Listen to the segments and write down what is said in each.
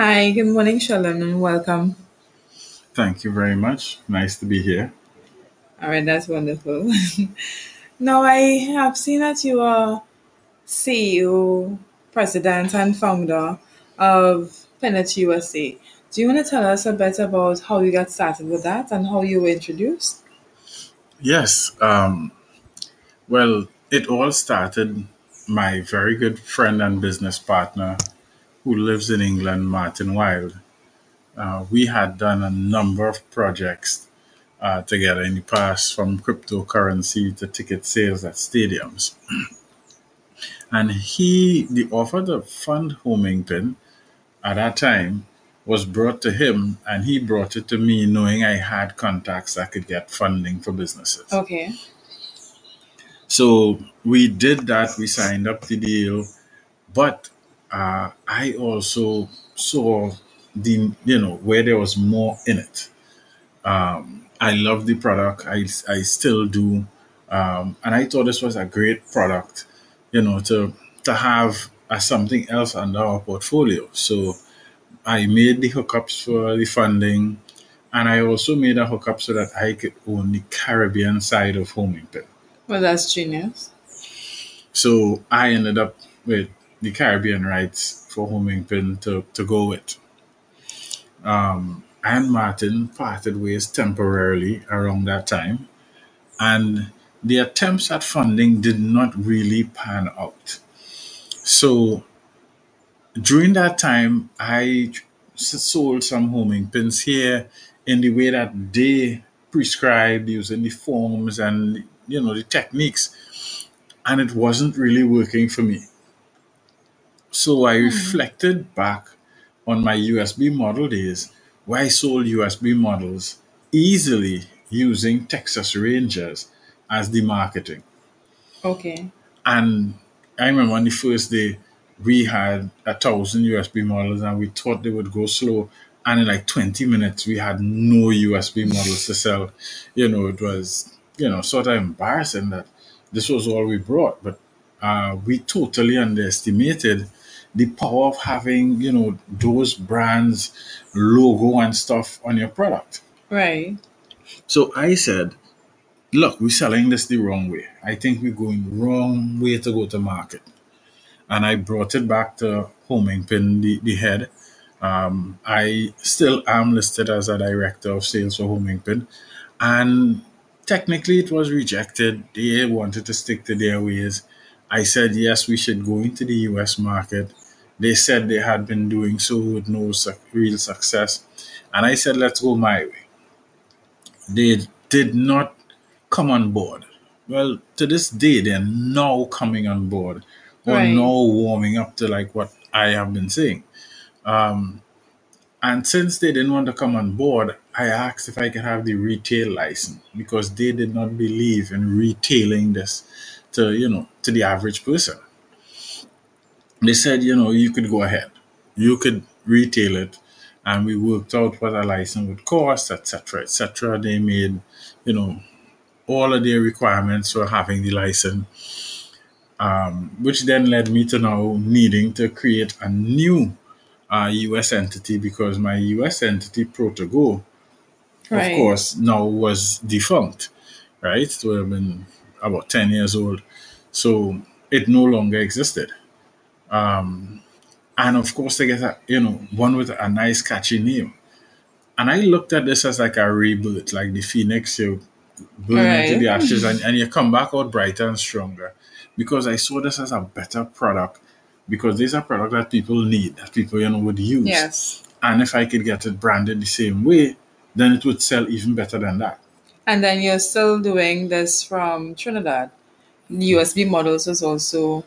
Hi, good morning, Shalom, and welcome. Thank you very much. Nice to be here. All right, that's wonderful. now, I have seen that you are CEO, president, and founder of PIN-IT USA. Do you want to tell us a bit about how you got started with that and how you were introduced? Yes. Um, well, it all started my very good friend and business partner who lives in England, Martin Wild. Uh, we had done a number of projects uh, together in the past, from cryptocurrency to ticket sales at stadiums. And he, the offer to fund HomingPIN at that time was brought to him, and he brought it to me, knowing I had contacts that could get funding for businesses. Okay. So we did that. We signed up the deal, but uh, I also saw the you know where there was more in it. Um, I love the product. I I still do, um, and I thought this was a great product. You know to to have as something else under our portfolio. So I made the hookups for the funding, and I also made a hookup so that I could own the Caribbean side of HomingPIN. Well, that's genius. So I ended up with the Caribbean rights for HomingPIN to, to go with. Um, and Martin parted ways temporarily around that time, and the attempts at funding did not really pan out. So during that time, I sold some homing pins here in the way that they prescribed using the forms and you know the techniques and it wasn't really working for me so i reflected back on my usb model days where i sold usb models easily using texas rangers as the marketing. Okay. and i remember on the first day we had a thousand usb models and we thought they would go slow. And in like 20 minutes we had no usb models to sell. You know it was you know sort of embarrassing that this was all we brought. But uh, we totally underestimated the power of having you know those brands logo and stuff on your product Right. so i said look we're selling this the wrong way i think we're going wrong way to go to market and i brought it back to homingpin the, the head um, I still am listed as a director of sales for Homingpin, and technically it was rejected. They wanted to stick to their ways. I said yes, we should go into the US market. They said they had been doing so with no su- real success, and I said let's go my way. They did not come on board. Well, to this day, they're now coming on board or Right. now warming up to like what I have been saying. Um, and since they didn't want to come on board, I asked if I could have the retail license because they did not believe in retailing this to, you know, to the average person. They said, you know, you could go ahead. You could retail it. And we worked out what a license would cost, etc., etc. They made, you know, all of their requirements for having the license, um, which then led me to now needing to create a new uh, US entity because my US entity, Protogo, of course, now was defunct, right? It would have been about 10 years old. So it no longer existed. Um, and of course, they get a, you know, one with a nice, catchy name. And I looked at this as like a rebirth, like the phoenix, you burn into the ashes and, and you come back out brighter and stronger. Because I saw this as a better product because this is a product that people need, that people, you know, would use. Yes. And if I could get it branded the same way, then it would sell even better than that. And then you're still doing this from Trinidad. USB models was also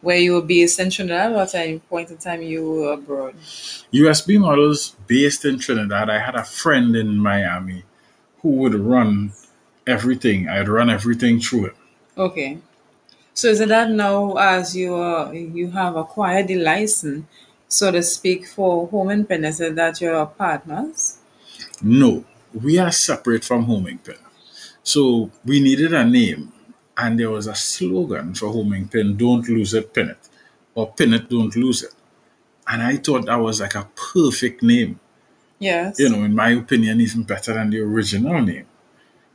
where you were based in Trinidad or at any point in time you were abroad. USB models based in Trinidad. I had a friend in Miami who would run everything. I'd run everything through it. Okay. So is it that now as you are, you have acquired the license, so to speak, for HomingPIN, is it that you're partners? No, we are separate from HomingPIN. So we needed a name, and there was a slogan for HomingPIN: "Don't lose it, pin it," or "Pin it, don't lose it." And I thought that was like a perfect name. Yes. You know, in my opinion, even better than the original name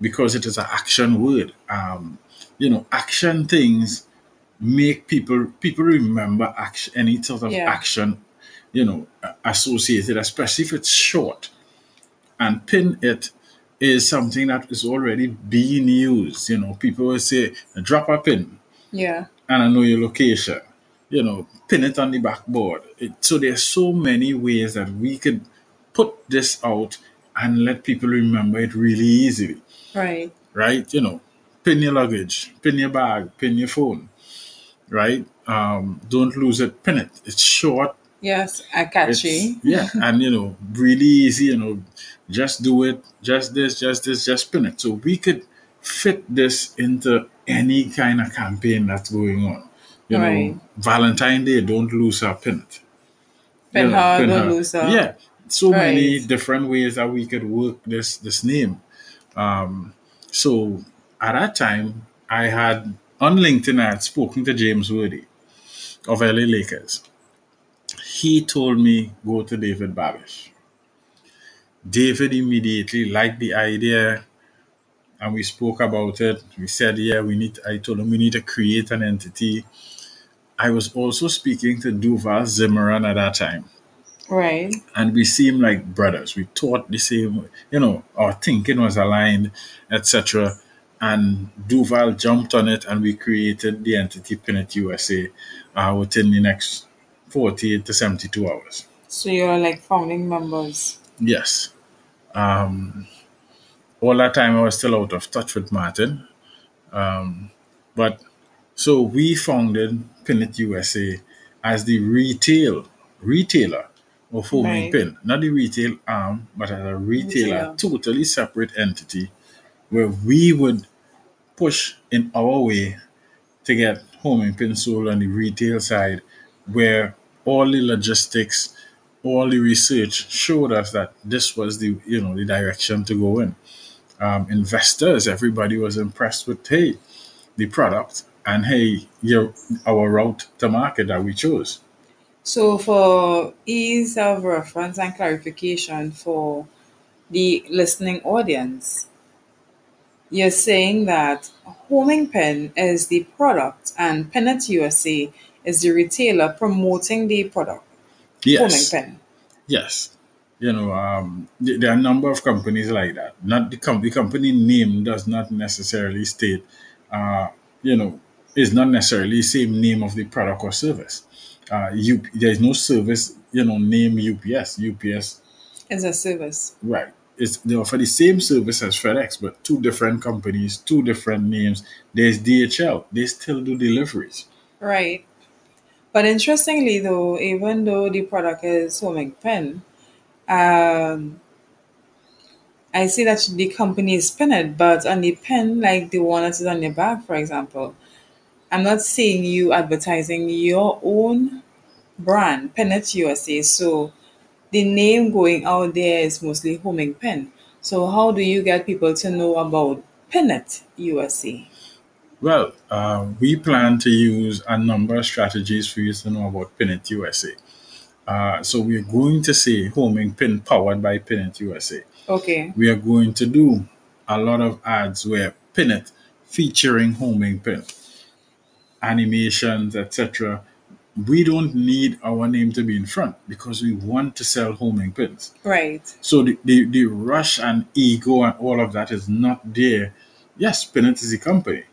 because it is an action word. Um, you know, action things make people people remember action any sort of Yeah. action, you know, associated, especially if it's short. And pin it is something that is already being used. You know, people will say, drop a pin Yeah. and I know your location. You know, pin it on the backboard. It, so there's so many ways that we could put this out and let people remember it really easily, Right. right? You know, pin your luggage, pin your bag, pin your phone, right? Um, don't lose it, pin it. It's short, Yes. I it's catchy. yeah, and you know, really easy. You know, just do it, just this, just this, just pin it. So we could fit this into any kind of campaign that's going on. You Right. know, Valentine Day, don't lose our pin it. Pin You know, her, pin don't her. lose her. Yeah, so many Right. different ways that we could work this this name. Um, so at that time, I had on LinkedIn, I had spoken to James Worthy of LA Lakers he told me go to David Babish. David immediately liked the idea and we spoke about it. We said, yeah, we need I told him we need to create an entity. I was also speaking to Duval Zimmerman at that time. Right. And we seemed like brothers. We thought the same, you know, our thinking was aligned, etc. And Duval jumped on it and we created the entity PIN-IT USA uh, within the next 48 to 72 hours. So you're like founding members. Yes. Um, all that time I was still out of touch with Martin. Um, but so we founded PIN-IT USA as the retail retailer of homing Right. pin. Not the retail arm, but as a retailer, Retailer. totally separate entity where we would push in our way to get homing pin sold on the retail side where all the logistics, all the research showed us that this was the you know the direction to go in. Um, investors, everybody was impressed with hey, the product and hey, your our route to market that we chose. So for ease of reference and clarification for the listening audience, you're saying that HomingPIN is the product and PIN-IT USA is the retailer promoting the product. Yes. HomingPIN. Yes. You know, um, there are a number of companies like that. Not the, com- the company name does not necessarily state, uh, you know, is not necessarily the same name of the product or service. Uh, you, there's no service, you know, name UPS. UPS, Is a service. right? It's they offer the same service as FedEx, but two different companies, two different names. There's DHL. They still do deliveries. Right. But interestingly though, even though the product is HomingPIN, um, I see that the company is pinned, but on the pen, like the one that is on your back, for example, I'm not seeing you advertising your own brand, PIN-IT USA. So the name going out there is mostly HomingPIN. So how do you get people to know about PIN-IT USA? Well, uh, we plan to use a number of strategies for you to know about PIN-IT USA. Uh, so we're going to say homing pin powered by PIN-IT USA. Okay. We are going to do a lot of ads where PIN-IT featuring homing pin, animations, etc. We don't need our name to be in front because we want to sell homing pins. Right. So the, the, the rush and ego and all of that is not there. Yes, PIN-IT is a company.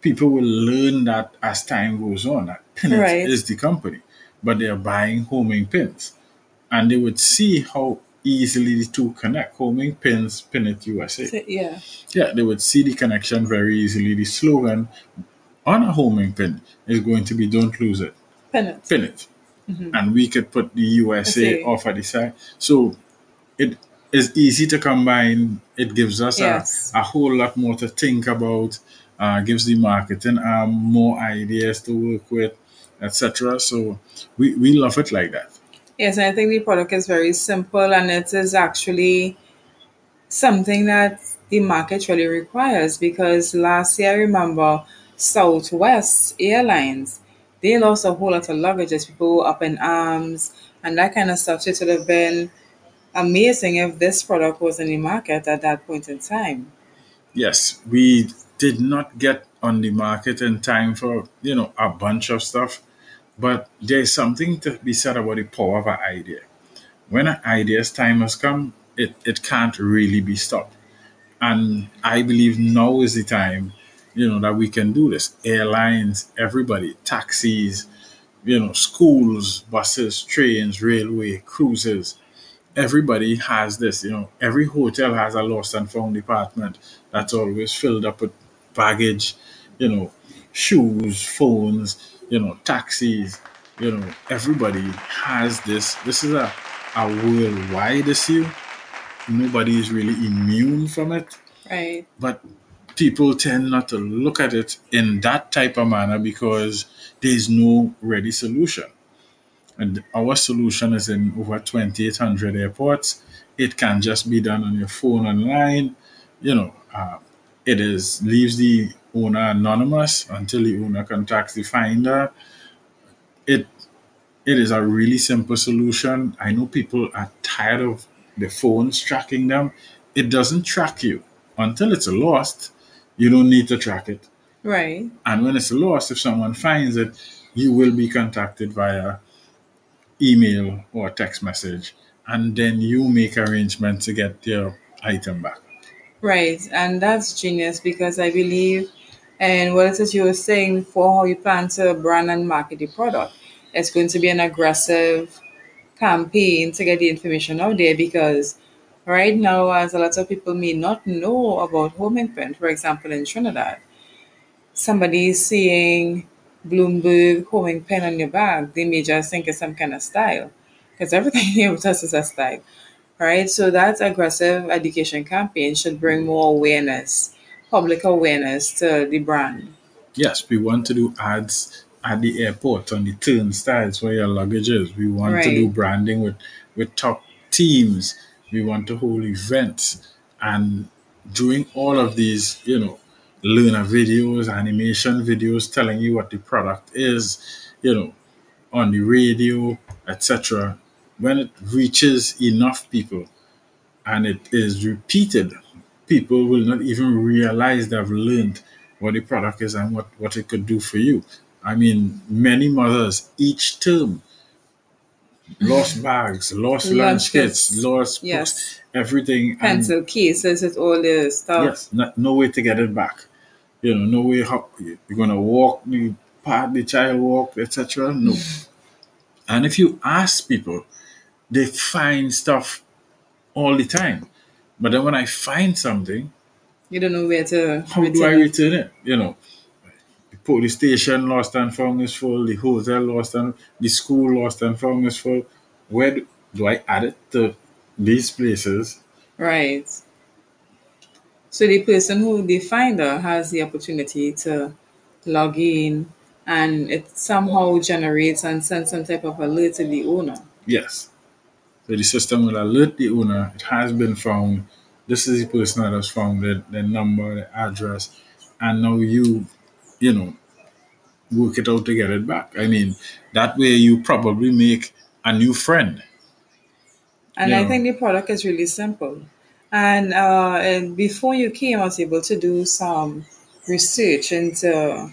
People will learn that as time goes on, that PIN-IT Right. is the company, but they're buying homing pins. And they would see how easily the two connect. Homing pins, PIN-IT USA. So, yeah. Yeah, they would see the connection very easily. The slogan on a homing pin is going to be don't lose it Pennet. pin it. And we could put the USA Mm-hmm. off at the side. So it is easy to combine. It gives us Yes. a, a whole lot more to think about, uh, gives the marketing um, more ideas to work with, etc. So we, we love it like that. Yes, and I think the product is very simple and it is actually something that the market really requires because last year I remember Southwest Airlines they lost a whole lot of luggage as people were up in arms and that kind of stuff. So it would have been amazing if this product was in the market at that point in time. Yes, we did not get on the market in time for, you know, a bunch of stuff. But there's something to be said about the power of an idea. When an idea's time has come, it, it can't really be stopped. And I believe now is the time, you know, that we can do this. Airlines, everybody, taxis, you know, schools, buses, trains, railway, cruises, everybody has this, you know, every hotel has a lost and found department that's always filled up with baggage, you know, shoes, phones, you know, taxis, you know, everybody has this. This is a, a worldwide issue. Nobody is really immune from it. Right. But people tend not to look at it in that type of manner because there's no ready solution. And our solution is in over 2,800 airports. It can just be done on your phone online. You know, uh, it is leaves the owner anonymous until the owner contacts the finder. It it is a really simple solution. I know people are tired of the phones tracking them. It doesn't track you until it's lost. You don't need to track it. Right. And when it's lost, if someone finds it, you will be contacted via email or text message, and then you make arrangements to get your item back. Right. And that's genius because I believe and what it is you were saying for how you plan to brand and market the product. It's going to be an aggressive campaign to get the information out there because right now, as a lot of people may not know about HomingPIN, for example, in Trinidad, somebody seeing Bloomberg HomingPIN on your bag, they may just think it's some kind of style because everything here with us is a style, right? So that aggressive education campaign should bring more awareness, public awareness to the brand. Yes, we want to do ads at the airport on the turnstiles where your luggage is. We want to do branding with, with top teams. We want to hold events. And doing all of these, you know, learner videos, animation videos telling you what the product is, you know, on the radio, etc. When it reaches enough people and it is repeated, people will not even realize they've learned what the product is and what, what it could do for you. I mean, many mothers each term lost bags, lost lunch kits, lost books, Yes. everything, and Pencil cases with all the stuff. yes, not, no way to get it back. You know, no way how you're gonna walk the part the child walk, etc. No. And if you ask people, they find stuff all the time. But then when I find something, You don't know where to how do I return it. return it? You know, the police station lost and found is full, the hotel lost and the school lost and found is full. Where do, do I add it to these places? Right. So the person who the finder has the opportunity to log in and it somehow generates and sends some type of alert to the owner. Yes. So the system will alert the owner. It has been found. This is the person that has found it, the number, the address, and now you, you know, work it out to get it back. I mean, that way you probably make a new friend. And I think the product is really simple. And uh, and before you came, I was able to do some research into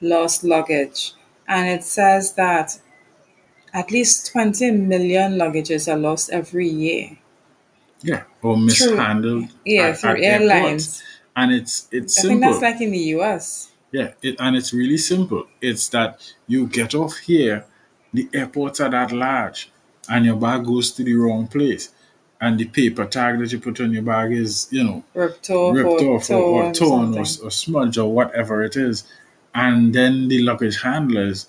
lost luggage, and it says that at least 20 million luggages are lost every year. Yeah. Or mishandled Yeah, at, through at airlines. airports. And it's it's I simple. think that's like in the US. Yeah, it, and it's really simple. It's that you get off here, the airports are that large, and your bag goes to the wrong place, and the paper tag that you put on your bag is, you know, Ripped off ripped or off or, or torn, torn or, or smudged or whatever it is, and then the luggage handlers,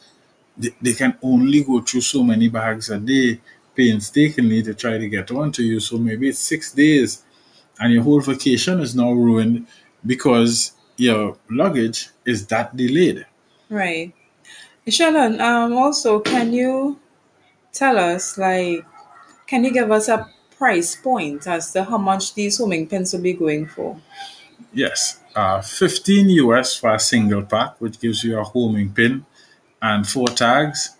they, they can only go through so many bags a day painstakingly to try to get onto you. So maybe it's six days, and your whole vacation is now ruined because your luggage is that delayed. Right. Shannon, um, also, can you tell us, like, can you give us a price point as to how much these HomingPINs will be going for? Yes, uh, 15 US for a single pack, which gives you a homing pin and four tags,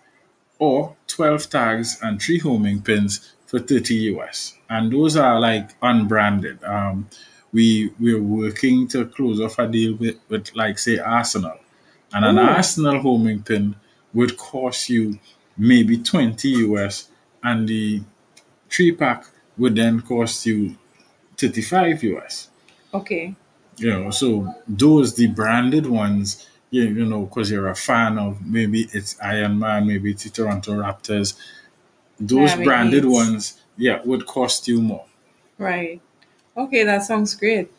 or 12 tags and three homing pins for 30 US. And those are like unbranded. Um, we we're working to close off a deal with, with like say Arsenal. And an Ooh. Arsenal homing pin would cost you maybe 20 US and the three pack would then cost you 35 US. Okay. You know, so those the branded ones, you, you know, because you're a fan of maybe it's Iron Man, maybe it's the Toronto Raptors. Those Miami branded ones, yeah, would cost you more. Right. Okay, that sounds great.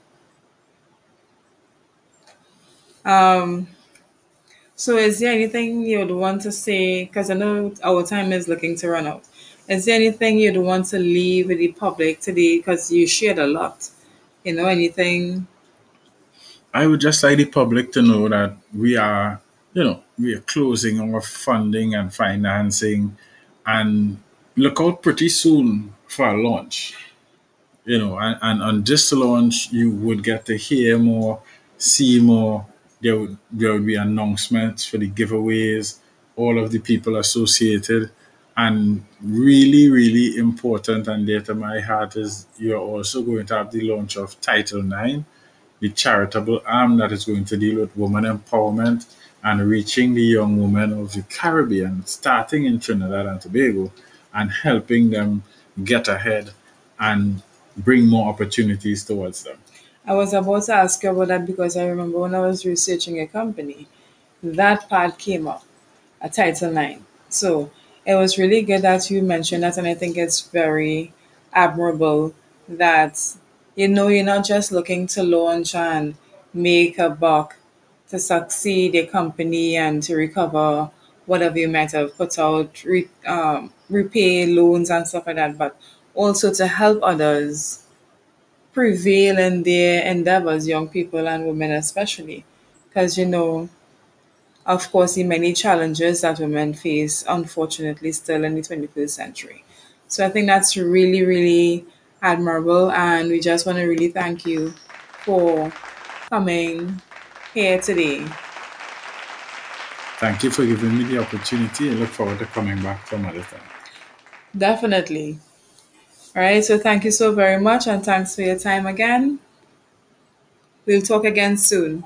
Um, so is there anything you'd want to say? Because I know our time is looking to run out. Is there anything you'd want to leave with the public today? Because you shared a lot. You know, anything? I would just like the public to know that we are, you know, we are closing our funding and financing and look out pretty soon for a launch. You know, and, and on this launch, you would get to hear more, see more. There would, there would be announcements for the giveaways, all of the people associated. And really, really important and dear to my heart is you're also going to have the launch of Title IX the charitable arm that is going to deal with women empowerment and reaching the young women of the Caribbean, starting in Trinidad and Tobago, and helping them get ahead and bring more opportunities towards them. I was about to ask you about that because I remember when I was researching a company, that part came up, a Title IX. So it was really good that you mentioned that, and I think it's very admirable that you know you're not just looking to launch and make a buck to succeed your company and to recover whatever you might have put out, re, um, repay loans and stuff like that, but also to help others prevail in their endeavors, young people and women especially. Because, you know, of course, the many challenges that women face, unfortunately, still in the 21st century. So I think that's really, really admirable. And we just want to really thank you for coming here today. Thank you for giving me the opportunity. I look forward to coming back some other time. Definitely. All right. So thank you so very much. And thanks for your time again. We'll talk again soon.